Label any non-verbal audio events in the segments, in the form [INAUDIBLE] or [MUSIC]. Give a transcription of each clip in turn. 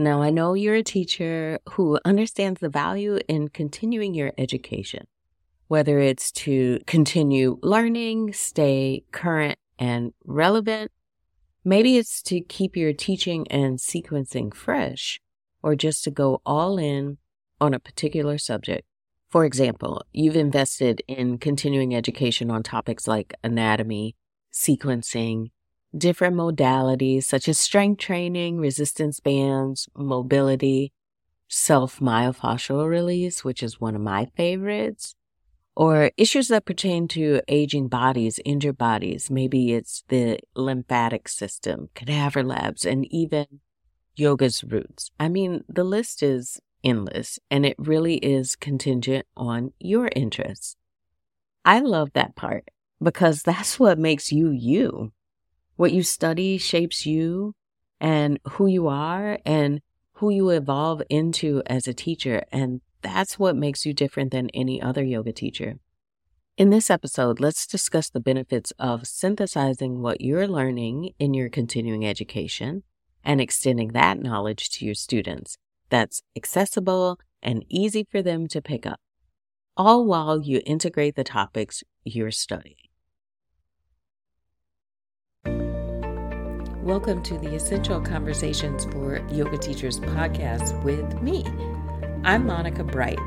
Now, I know you're a teacher who understands the value in continuing your education, whether it's to continue learning, stay current and relevant. Maybe it's to keep your teaching and sequencing fresh, or just to go all in on a particular subject. For example, you've invested in continuing education on topics like anatomy, sequencing, different modalities such as strength training, resistance bands, mobility, self myofascial release, which is one of my favorites, or issues that pertain to aging bodies, injured bodies. Maybe it's the lymphatic system, cadaver labs, and even yoga's roots. I mean, the list is endless and it really is contingent on your interests. I love that part because [LAUGHS] that's what makes you you. What you study shapes you and who you are and who you evolve into as a teacher. And that's what makes you different than any other yoga teacher. In this episode, let's discuss the benefits of synthesizing what you're learning in your continuing education and extending that knowledge to your students that's accessible and easy for them to pick up, all while you integrate the topics you're studying. Welcome to the Essential Conversations for Yoga Teachers podcast with me. I'm Monica Bright,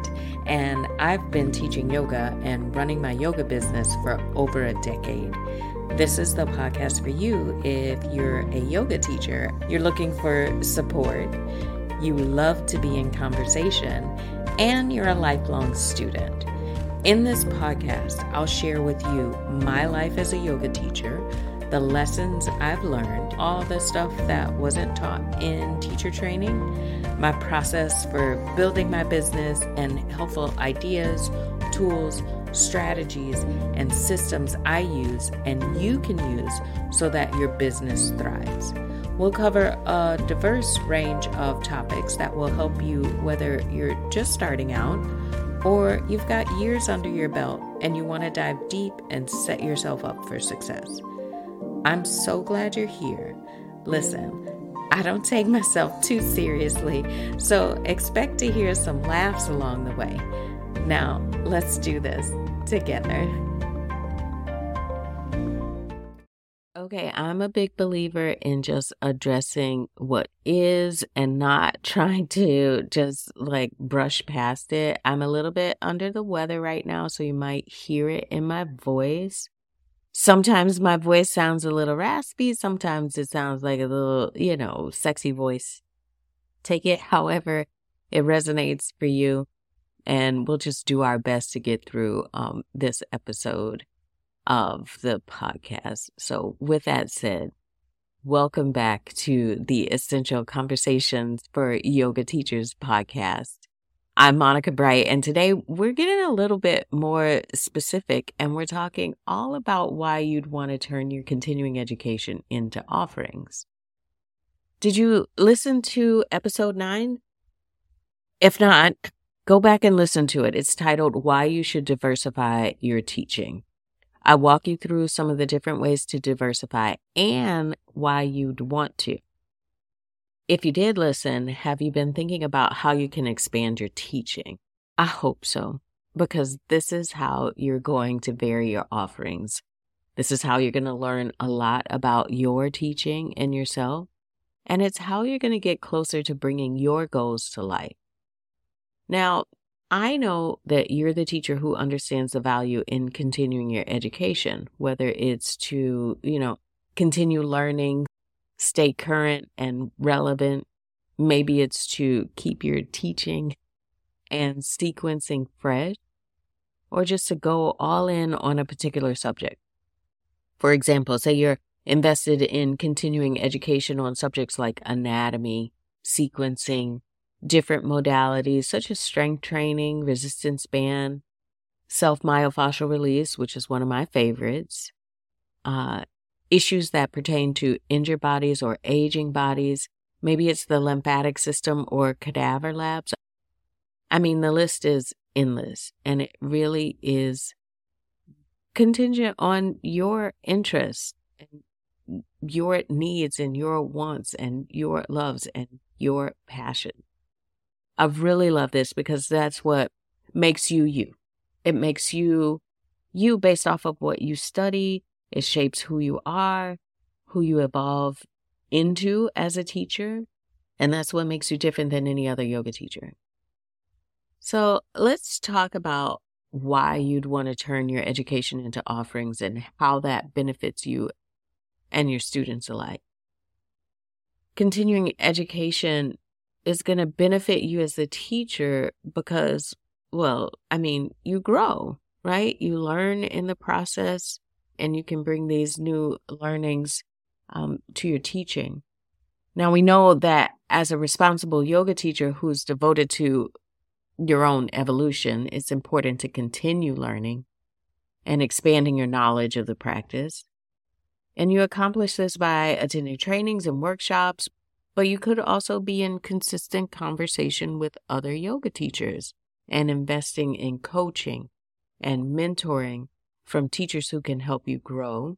and I've been teaching yoga and running my yoga business for over a decade. This is the podcast for you if you're a yoga teacher, you're looking for support you love to be in conversation, and you're a lifelong student. In this podcast, I'll share with you my life as a yoga teacher, the lessons I've learned, all the stuff that wasn't taught in teacher training, my process for building my business, and helpful ideas, tools, strategies, and systems I use and you can use so that your business thrives. We'll cover a diverse range of topics that will help you whether you're just starting out or you've got years under your belt and you want to dive deep and set yourself up for success. I'm so glad you're here. Listen, I don't take myself too seriously, so expect to hear some laughs along the way. Now, let's do this together. Okay, I'm a big believer in just addressing what is and not [LAUGHS] trying to just like brush past it. I'm a little bit under the weather right now, so you might hear it in my voice. Sometimes my voice sounds a little raspy, sometimes it sounds like a little, you know, sexy voice. Take it [LAUGHS] however it resonates for you, and we'll just do our best to get through um, this episode of the podcast. So, with that said, welcome back to the Essential Conversations for Yoga Teachers podcast. I'm Monica Bright, and today we're getting a little bit more specific and we're talking all about why you'd want to turn your continuing education into offerings. Did you listen to episode nine? If not, go back and listen to it. It's titled Why You Should Diversify Your Teaching. I walk you through some of the different ways to diversify and why you'd want to. If you did listen, have you been thinking about how you can expand your teaching? I hope so, because this is how you're going to vary your offerings. This is how you're going to learn a lot about your teaching and yourself. And it's how you're going to get closer to bringing your goals to life. Now, I know that you're the teacher who understands the value in continuing your education, whether it's to, you know, continue learning, stay current and relevant. Maybe it's to keep your teaching and sequencing fresh, or just to go all in on a particular subject. For example, say you're invested in continuing education on subjects like anatomy, sequencing, different modalities such as strength training, resistance band, self myofascial release, which is one of my favorites, uh, issues that pertain to injured bodies or aging bodies. Maybe it's the lymphatic system or cadaver labs. I mean, the list is endless and it really is contingent on your interests and your needs and your wants and your loves and your passion. I really love this because that's what makes you you. It makes you you based off of what you study. It shapes who you are, who you evolve into as a teacher. And that's what makes you different than any other yoga teacher. So let's talk about why you'd want to turn your education into offerings and how that benefits you and your students alike. Continuing education is going to benefit you as a teacher because, well, I mean, you grow, right? You learn in the process and you can bring these new learnings um, to your teaching. Now, we know that as a responsible yoga teacher who's devoted to your own evolution, it's important to continue learning and expanding your knowledge of the practice. And you accomplish this by attending trainings and workshops, but you could also be in consistent conversation with other yoga teachers and investing in coaching and mentoring from teachers who can help you grow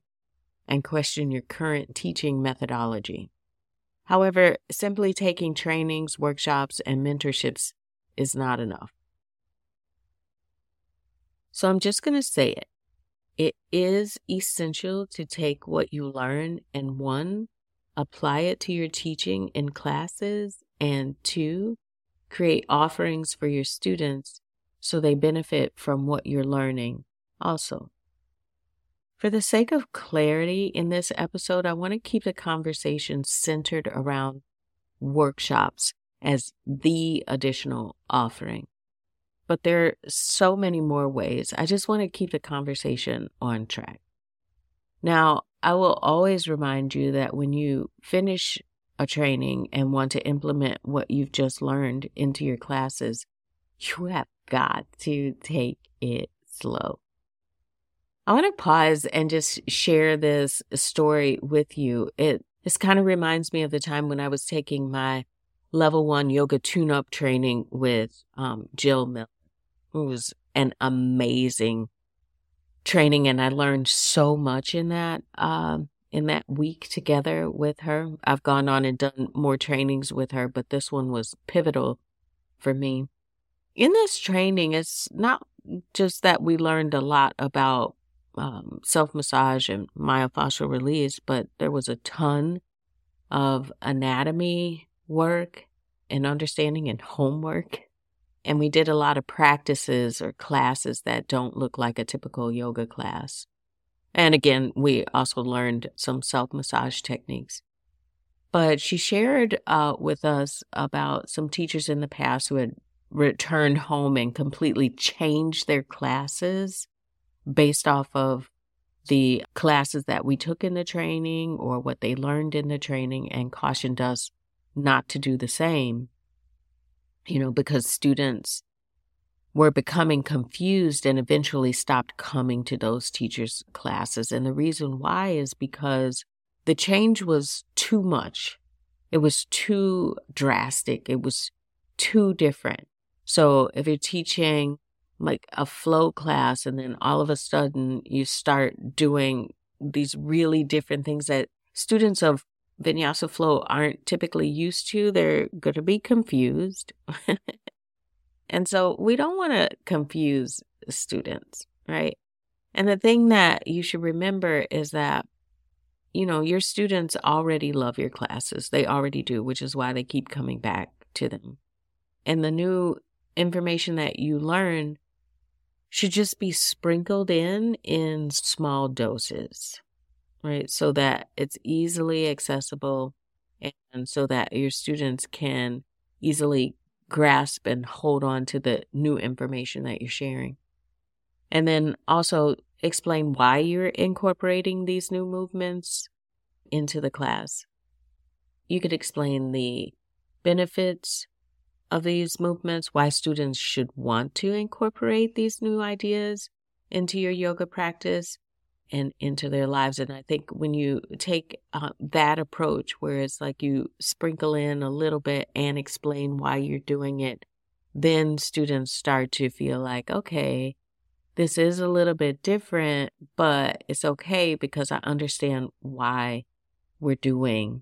and question your current teaching methodology. However, simply taking trainings, workshops, and mentorships is not enough. So I'm just going to say it. It is essential to take what you learn and one, apply it to your teaching in classes, and two, create offerings for your students so they benefit from what you're learning also. For the sake of clarity in this episode, I want to keep the conversation centered around workshops as the additional offering. But there are so many more ways. I just want to keep the conversation on track. Now, I will always remind you that when you finish a training and want to implement what you've just learned into your classes, you have got to take it slow. I want to pause and just share this story with you. It this kind of reminds me of the time when I was taking my level one yoga tune up training with um, Jill Miller. It was an amazing training, and I learned so much in that um, in that week together with her. I've gone on and done more trainings with her, but this one was pivotal for me. In this training, it's not just that we learned a lot about um, self massage and myofascial release, but there was a ton of anatomy work and understanding and homework. And we did a lot of practices or classes that don't look like a typical yoga class. And again, we also learned some self massage techniques. But she shared uh, with us about some teachers in the past who had returned home and completely changed their classes based off of the classes that we took in the training or what they learned in the training and cautioned us not to do the same, you know, because students were becoming confused and eventually stopped coming to those teachers' classes. And the reason why is because the change was too much. It was too drastic. It was too different. So if you're teaching like a flow class and then all of a sudden you start doing these really different things that students of vinyasa flow aren't typically used to, they're going to be confused. [LAUGHS] and so we don't want to confuse students, right? And the thing that you should remember is that, you know, your students already love your classes. They already do, which is why they keep coming back to them. And the new information that you learn should just be sprinkled in in small doses right? So that it's easily accessible and so that your students can easily grasp and hold on to the new information that you're sharing. And then also explain why you're incorporating these new movements into the class. You could explain the benefits of these movements, why students should want to incorporate these new ideas into your yoga practice, and into their lives. And I think when you take uh, that approach, where it's like you sprinkle in a little bit and explain why you're doing it, then students start to feel like, okay, this is a little bit different, but it's okay because I understand why we're doing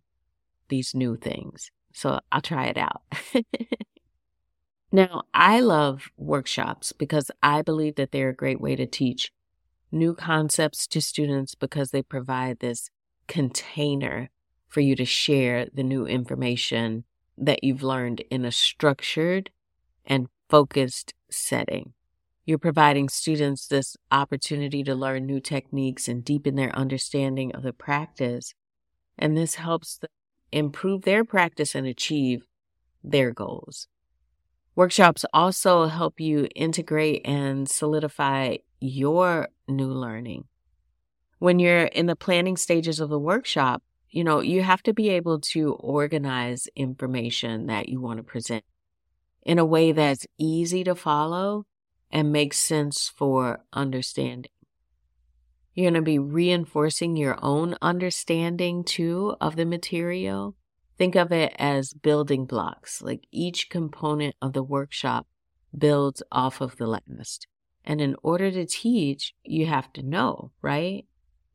these new things. So I'll try it out. [LAUGHS] now, I love workshops because I believe that they're a great way to teach new concepts to students because they provide this container for you to share the new information that you've learned in a structured and focused setting. You're providing students this opportunity to learn new techniques and deepen their understanding of the practice. And this helps them improve their practice and achieve their goals. Workshops also help you integrate and solidify your new learning. When you're in the planning stages of the workshop, you know, you have to be able to organize information that you want to present in a way that's easy to follow and makes sense for understanding. You're going to be reinforcing your own understanding too of the material. Think of it as building blocks, like each component of the workshop builds off of the last. And in order to teach, you have to know, right?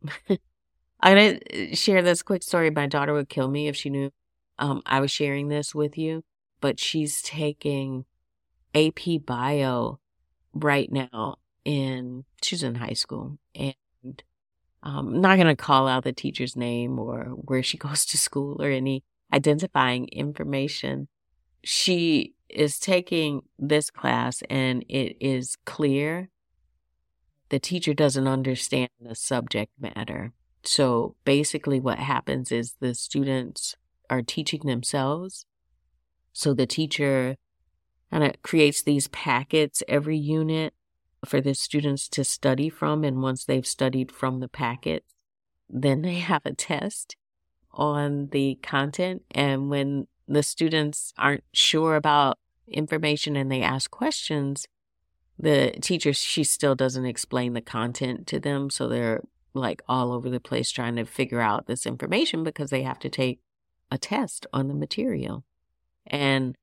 [LAUGHS] I'm going to share this quick story. My daughter would kill me if she knew um, I was sharing this with you, but she's taking AP Bio right now in, she's in high school. And um, I'm not going to call out the teacher's name or where she [LAUGHS] goes to school or any identifying information. She is taking this class and it is clear the teacher doesn't understand the subject matter. So basically, what happens is the students are teaching themselves. So the teacher kind of creates these packets every unit for the students to study from. And once they've studied from the packets, then they [LAUGHS] have a test on the content. And when the students aren't sure about information and they ask questions, the teacher, she still doesn't explain the content to them. So they're like all over the place trying to figure out this information because they have to take a test on the material. And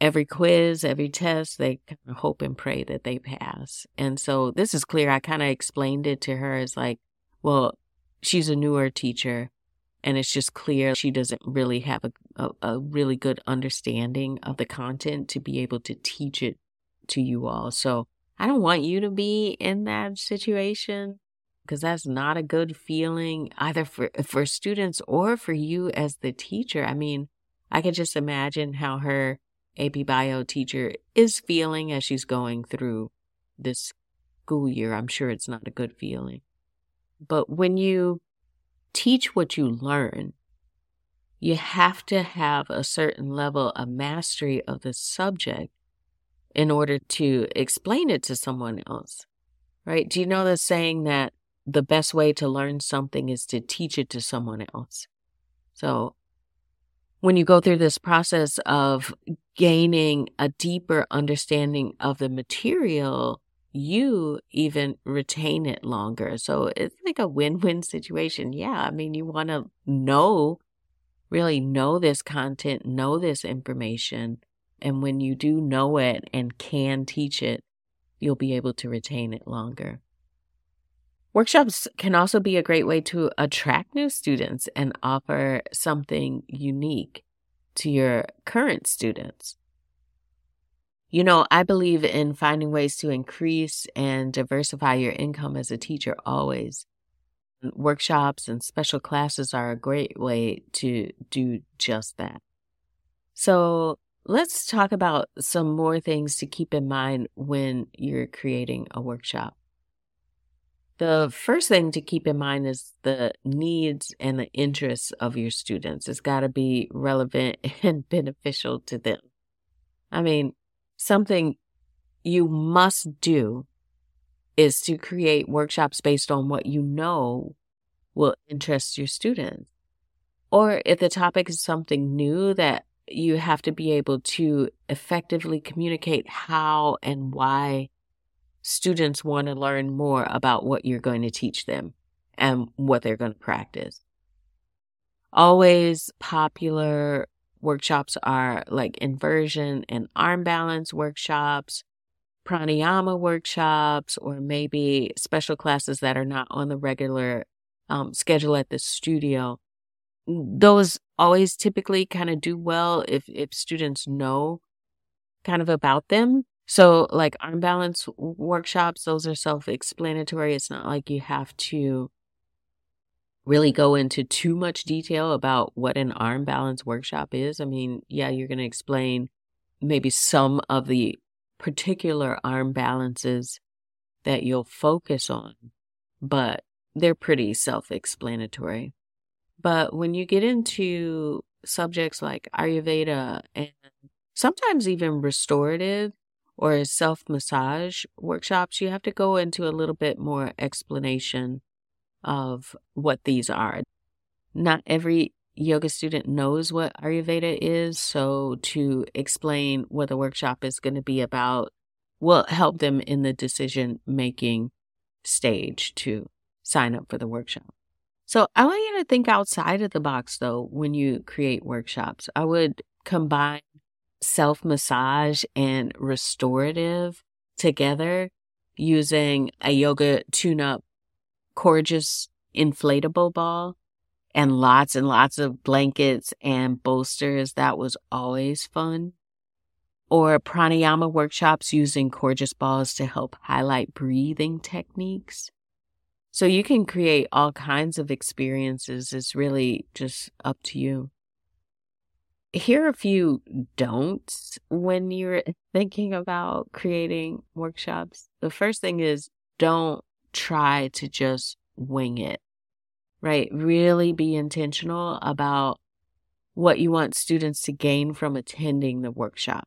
every quiz, every test, they hope and pray that they pass. And so this is clear. I kind of explained it to her as like, well, she's a newer teacher and it's just clear she doesn't really have a, a, a, really good understanding of the content to be able to teach it to you all. So I don't want you to be in that situation because that's not a good feeling either for for students or for you as the teacher. I mean, I could just imagine how her AP Bio teacher is feeling as she's going through this school year. I'm sure it's not a good feeling. But when you teach what you learn, you have to have a certain level of mastery of the subject in order to explain it to someone else. Right? Do you know the saying that the best way to learn something is to teach it to someone else. So when you go through this process of gaining a deeper understanding of the material, you even retain it longer. So it's like a win win situation. Yeah. I mean, you want to know, really know this content, know this information. And when you do know it and can teach it, you'll be able to retain it longer. Workshops can also be a great way to attract new students and offer something unique to your current students. You know, I believe in finding ways to increase and diversify your income as a teacher always. Workshops and special classes are a great way to do just that. So, let's talk about some more things to keep in mind when you're creating a workshop. The first thing to keep in mind is the needs and the interests of your students. It's got to be relevant [LAUGHS] and beneficial to them. I mean, something you must do is to create workshops based on what you know will interest your students. Or if the topic is something new that you have to be able to effectively communicate how and why students want to learn more about what you're going to teach them and what they're going to practice. Always popular workshops are like inversion and arm balance workshops, pranayama workshops, or maybe special classes that are not on the regular um, schedule at the studio. those always typically kind of do well if if students know kind of about them. So like arm balance workshops, those are self-explanatory. It's not like you have to really go into too much detail about what an arm balance workshop is. I mean, yeah, you're going to explain maybe some of the particular arm balances that you'll focus on, but they're pretty self explanatory. But when you get into subjects like Ayurveda and sometimes even restorative or self massage workshops, you have to go into a little bit more explanation of what these are. Not every yoga student knows what Ayurveda is, so to explain what the workshop is going to be about will help them in the decision making stage to sign up for the workshop. So I want you to think outside of the box though when you create workshops. I would combine self massage and restorative together using a yoga tune up Coregeous inflatable ball and lots and lots of blankets and bolsters. That was always fun. Or pranayama workshops using Coregeous balls to help highlight breathing techniques. So you can create all kinds of experiences. It's really just up to you. Here are a few don'ts when you're thinking about creating workshops. The first thing is don't try to just wing it, right? Really be intentional about what you want students to gain from attending the workshop.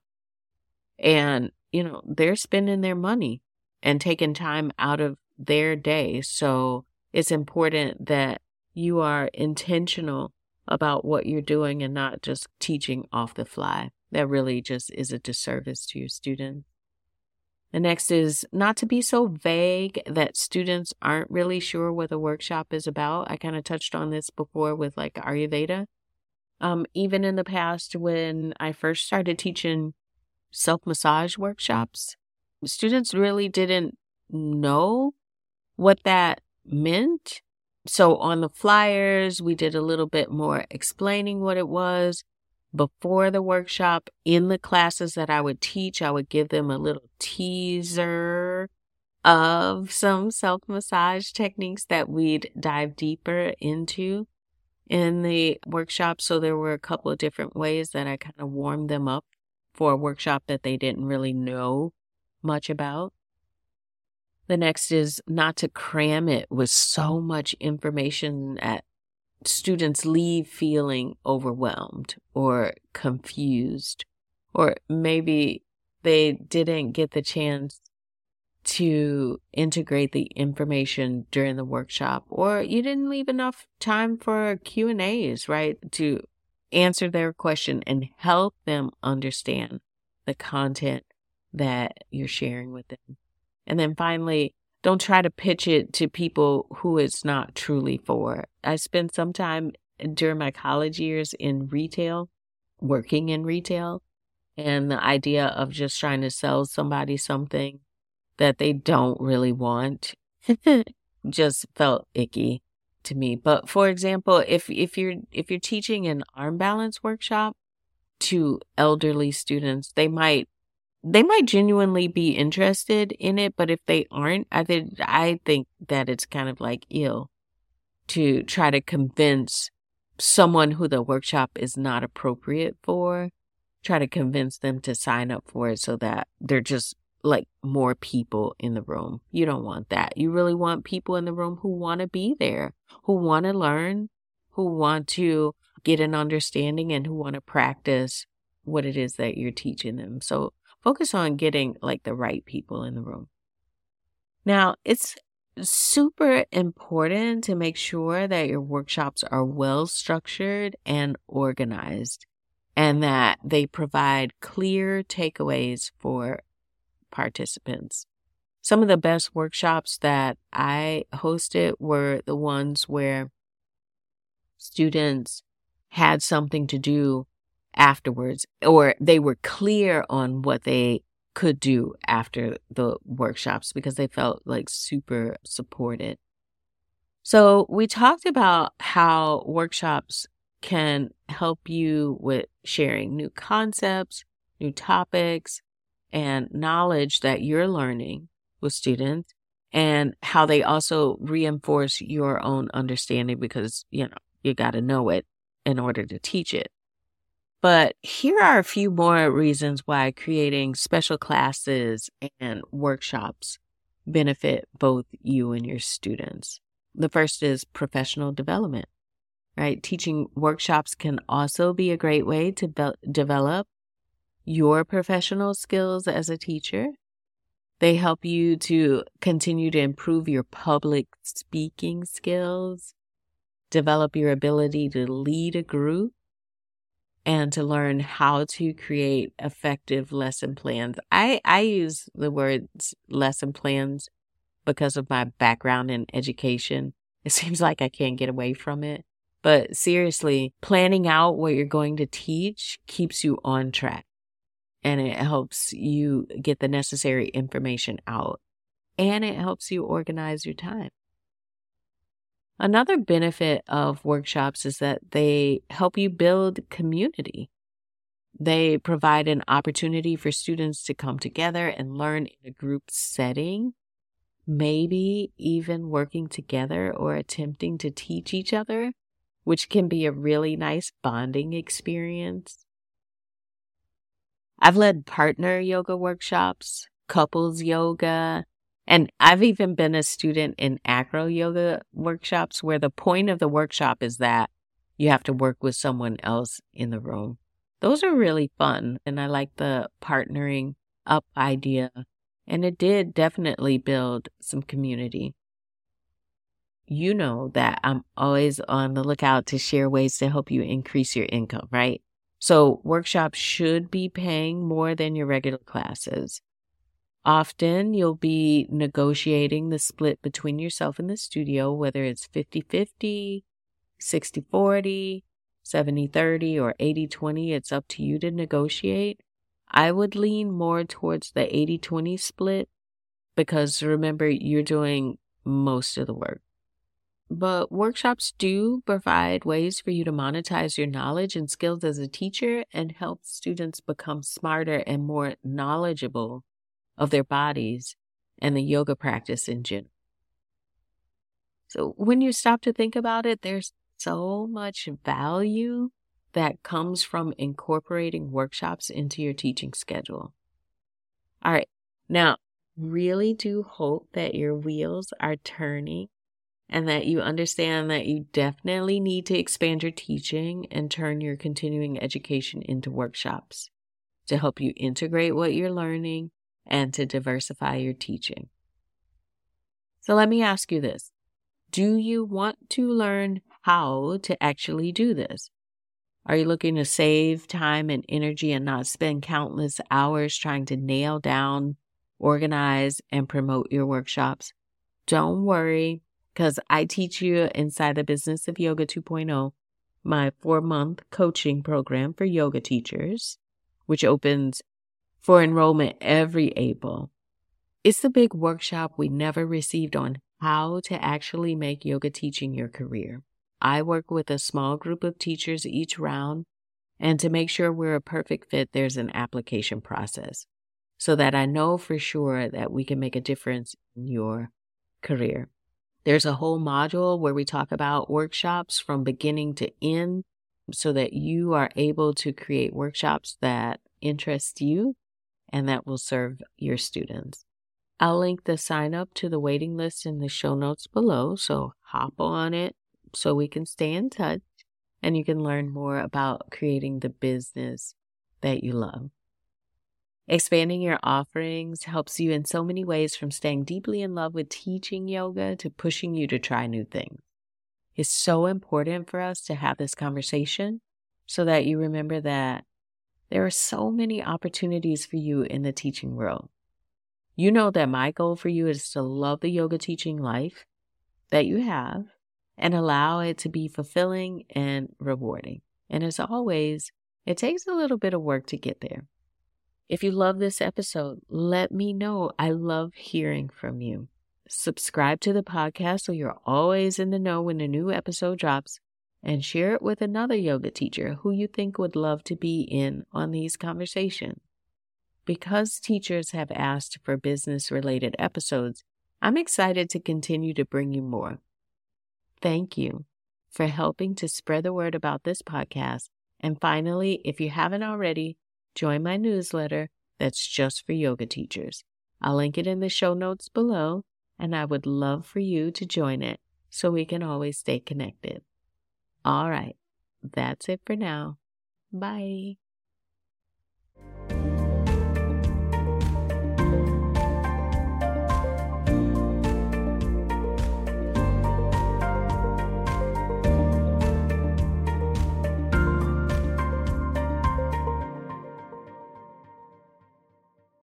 And, you know, they're spending their money and taking time out of their day. So it's important that you are intentional about what you're doing and not just teaching off the fly. That really just is a disservice to your students. The next is not to be so vague that students aren't really sure what the workshop is about. I kind of touched on this before with like Ayurveda. Um, even in the past, when I first started teaching self massage workshops, students really didn't know what that meant. So on the flyers, we did a little bit more explaining what it was before the workshop in the classes that I would teach, I would give them a little teaser of some self massage techniques that we'd dive deeper into in the workshop. So there were a couple of different ways that I kind of warmed them up for a workshop that they didn't really know much about. The next is not to cram it with so much information at students leave feeling overwhelmed or confused, or maybe they didn't get the chance to integrate the information during the workshop or you didn't leave enough time for Q and A's, right? To answer their question and help them understand the content that you're sharing with them. And then finally, don't try to pitch it to people who it's not truly for. I spent some time during my college years in retail, working in retail, and the idea of just trying to sell somebody something that they don't really want [LAUGHS] just felt icky to me. But for example, if if you're if you're teaching an arm balance workshop to elderly students, they might they might genuinely be interested in it, but if they aren't, I think I think that it's kind of like ill to try to convince someone who the workshop is not appropriate for, try to convince them to sign up for it so that they're just like more people in the room. You don't want that. You really want people in the room who want to be there, who want to learn, who want to get an understanding and who want to practice what it is that you're teaching them. So focus on getting like the right people in the room. Now, it's super important to make sure that your workshops are well structured and organized and that they provide clear takeaways for participants. Some of the best workshops that I hosted were the ones where students had something to do afterwards, or they were clear on what they could do after the workshops because they felt like super supported. So we talked about how workshops can help you with sharing new concepts, new topics, and knowledge that you're learning with students and how they also reinforce your own understanding because, you know, you got to know it in order to teach it. But here are a few more reasons why creating special classes and workshops benefit both you and your students. The first is professional development, right? Teaching workshops can also be a great way to be- develop your professional skills as a teacher. They help you to continue to improve your public speaking skills, develop your ability to lead a group, and to learn how to create effective lesson plans. I, I use the words lesson plans because of my background in education. [LAUGHS] It seems like I can't get away from it. But seriously, planning out what you're going to teach keeps you on track and it helps you get the necessary information out and it helps you organize your time. Another benefit of workshops is that they help you build community. They provide an opportunity for students to come together and learn in a group setting, maybe even working together or attempting to teach each other, which can be a really nice bonding experience. I've led partner yoga workshops, couples yoga, and I've even been a student in acro yoga workshops where the point of the workshop is that you have to work with someone else in the room. Those are really fun. And I like the partnering up idea. And it did definitely build some community. You know that I'm always on the lookout to share ways to help you increase your income, right? So workshops should be paying more than your regular classes. Often you'll be negotiating the split between yourself and the studio, whether it's 50 50, 60 40, 70 30, or 80 20. It's up to you to negotiate. I would lean more towards the 80 20 split because remember, you're doing most of the work. But workshops do provide ways for you to monetize your knowledge and skills as a teacher and help students become smarter and more knowledgeable of their bodies and the yoga practice in general. So when you stop to think about it, there's so much value that comes from incorporating workshops into your teaching schedule. All right. Now, really do hope that your wheels are turning and that you understand that you definitely need to expand your teaching and turn your continuing education into workshops to help you integrate what you're learning and to diversify your teaching. So let me ask you this. Do you want to learn how to actually do this? Are you looking to save time and energy and not spend countless hours trying to nail down, organize, and promote your workshops? Don't worry, because I teach you inside the Business of Yoga 2.0, my four month coaching program for yoga teachers, which opens for enrollment every April. It's the big workshop we never received on how to actually make yoga teaching your career. I work with a small group of teachers each round, and to make sure we're a perfect fit, there's an application process so that I know for sure that we can make a difference in your career. There's a whole module where we talk about workshops from beginning to end so that you are able to create workshops that interest you and that will serve your students. I'll link the sign up to the waiting list in the show notes below, so hop on it so we can stay in touch and you can learn more about creating the business that you love. Expanding your offerings helps you in so many ways from staying deeply in love with teaching yoga to pushing you to try new things. It's so important for us to have this conversation so that you remember that there are so many opportunities for you in the teaching world. You know that my goal for you is to love the yoga teaching life that you have and allow it to be fulfilling and rewarding. And as always, it takes a little bit of work to get there. If you love this episode, let me know. I love hearing from you. Subscribe to the podcast so you're always in the know when a new episode drops and share it with another yoga teacher who you think would love to be in on these conversations. Because teachers have asked for business related episodes, I'm excited to continue to bring you more. Thank you for helping to spread the word about this podcast. And finally, if you haven't already, join my newsletter that's just for yoga teachers. I'll link it in the show notes below, and I would love for you to join it so we can always stay connected. All right, that's it for now. Bye.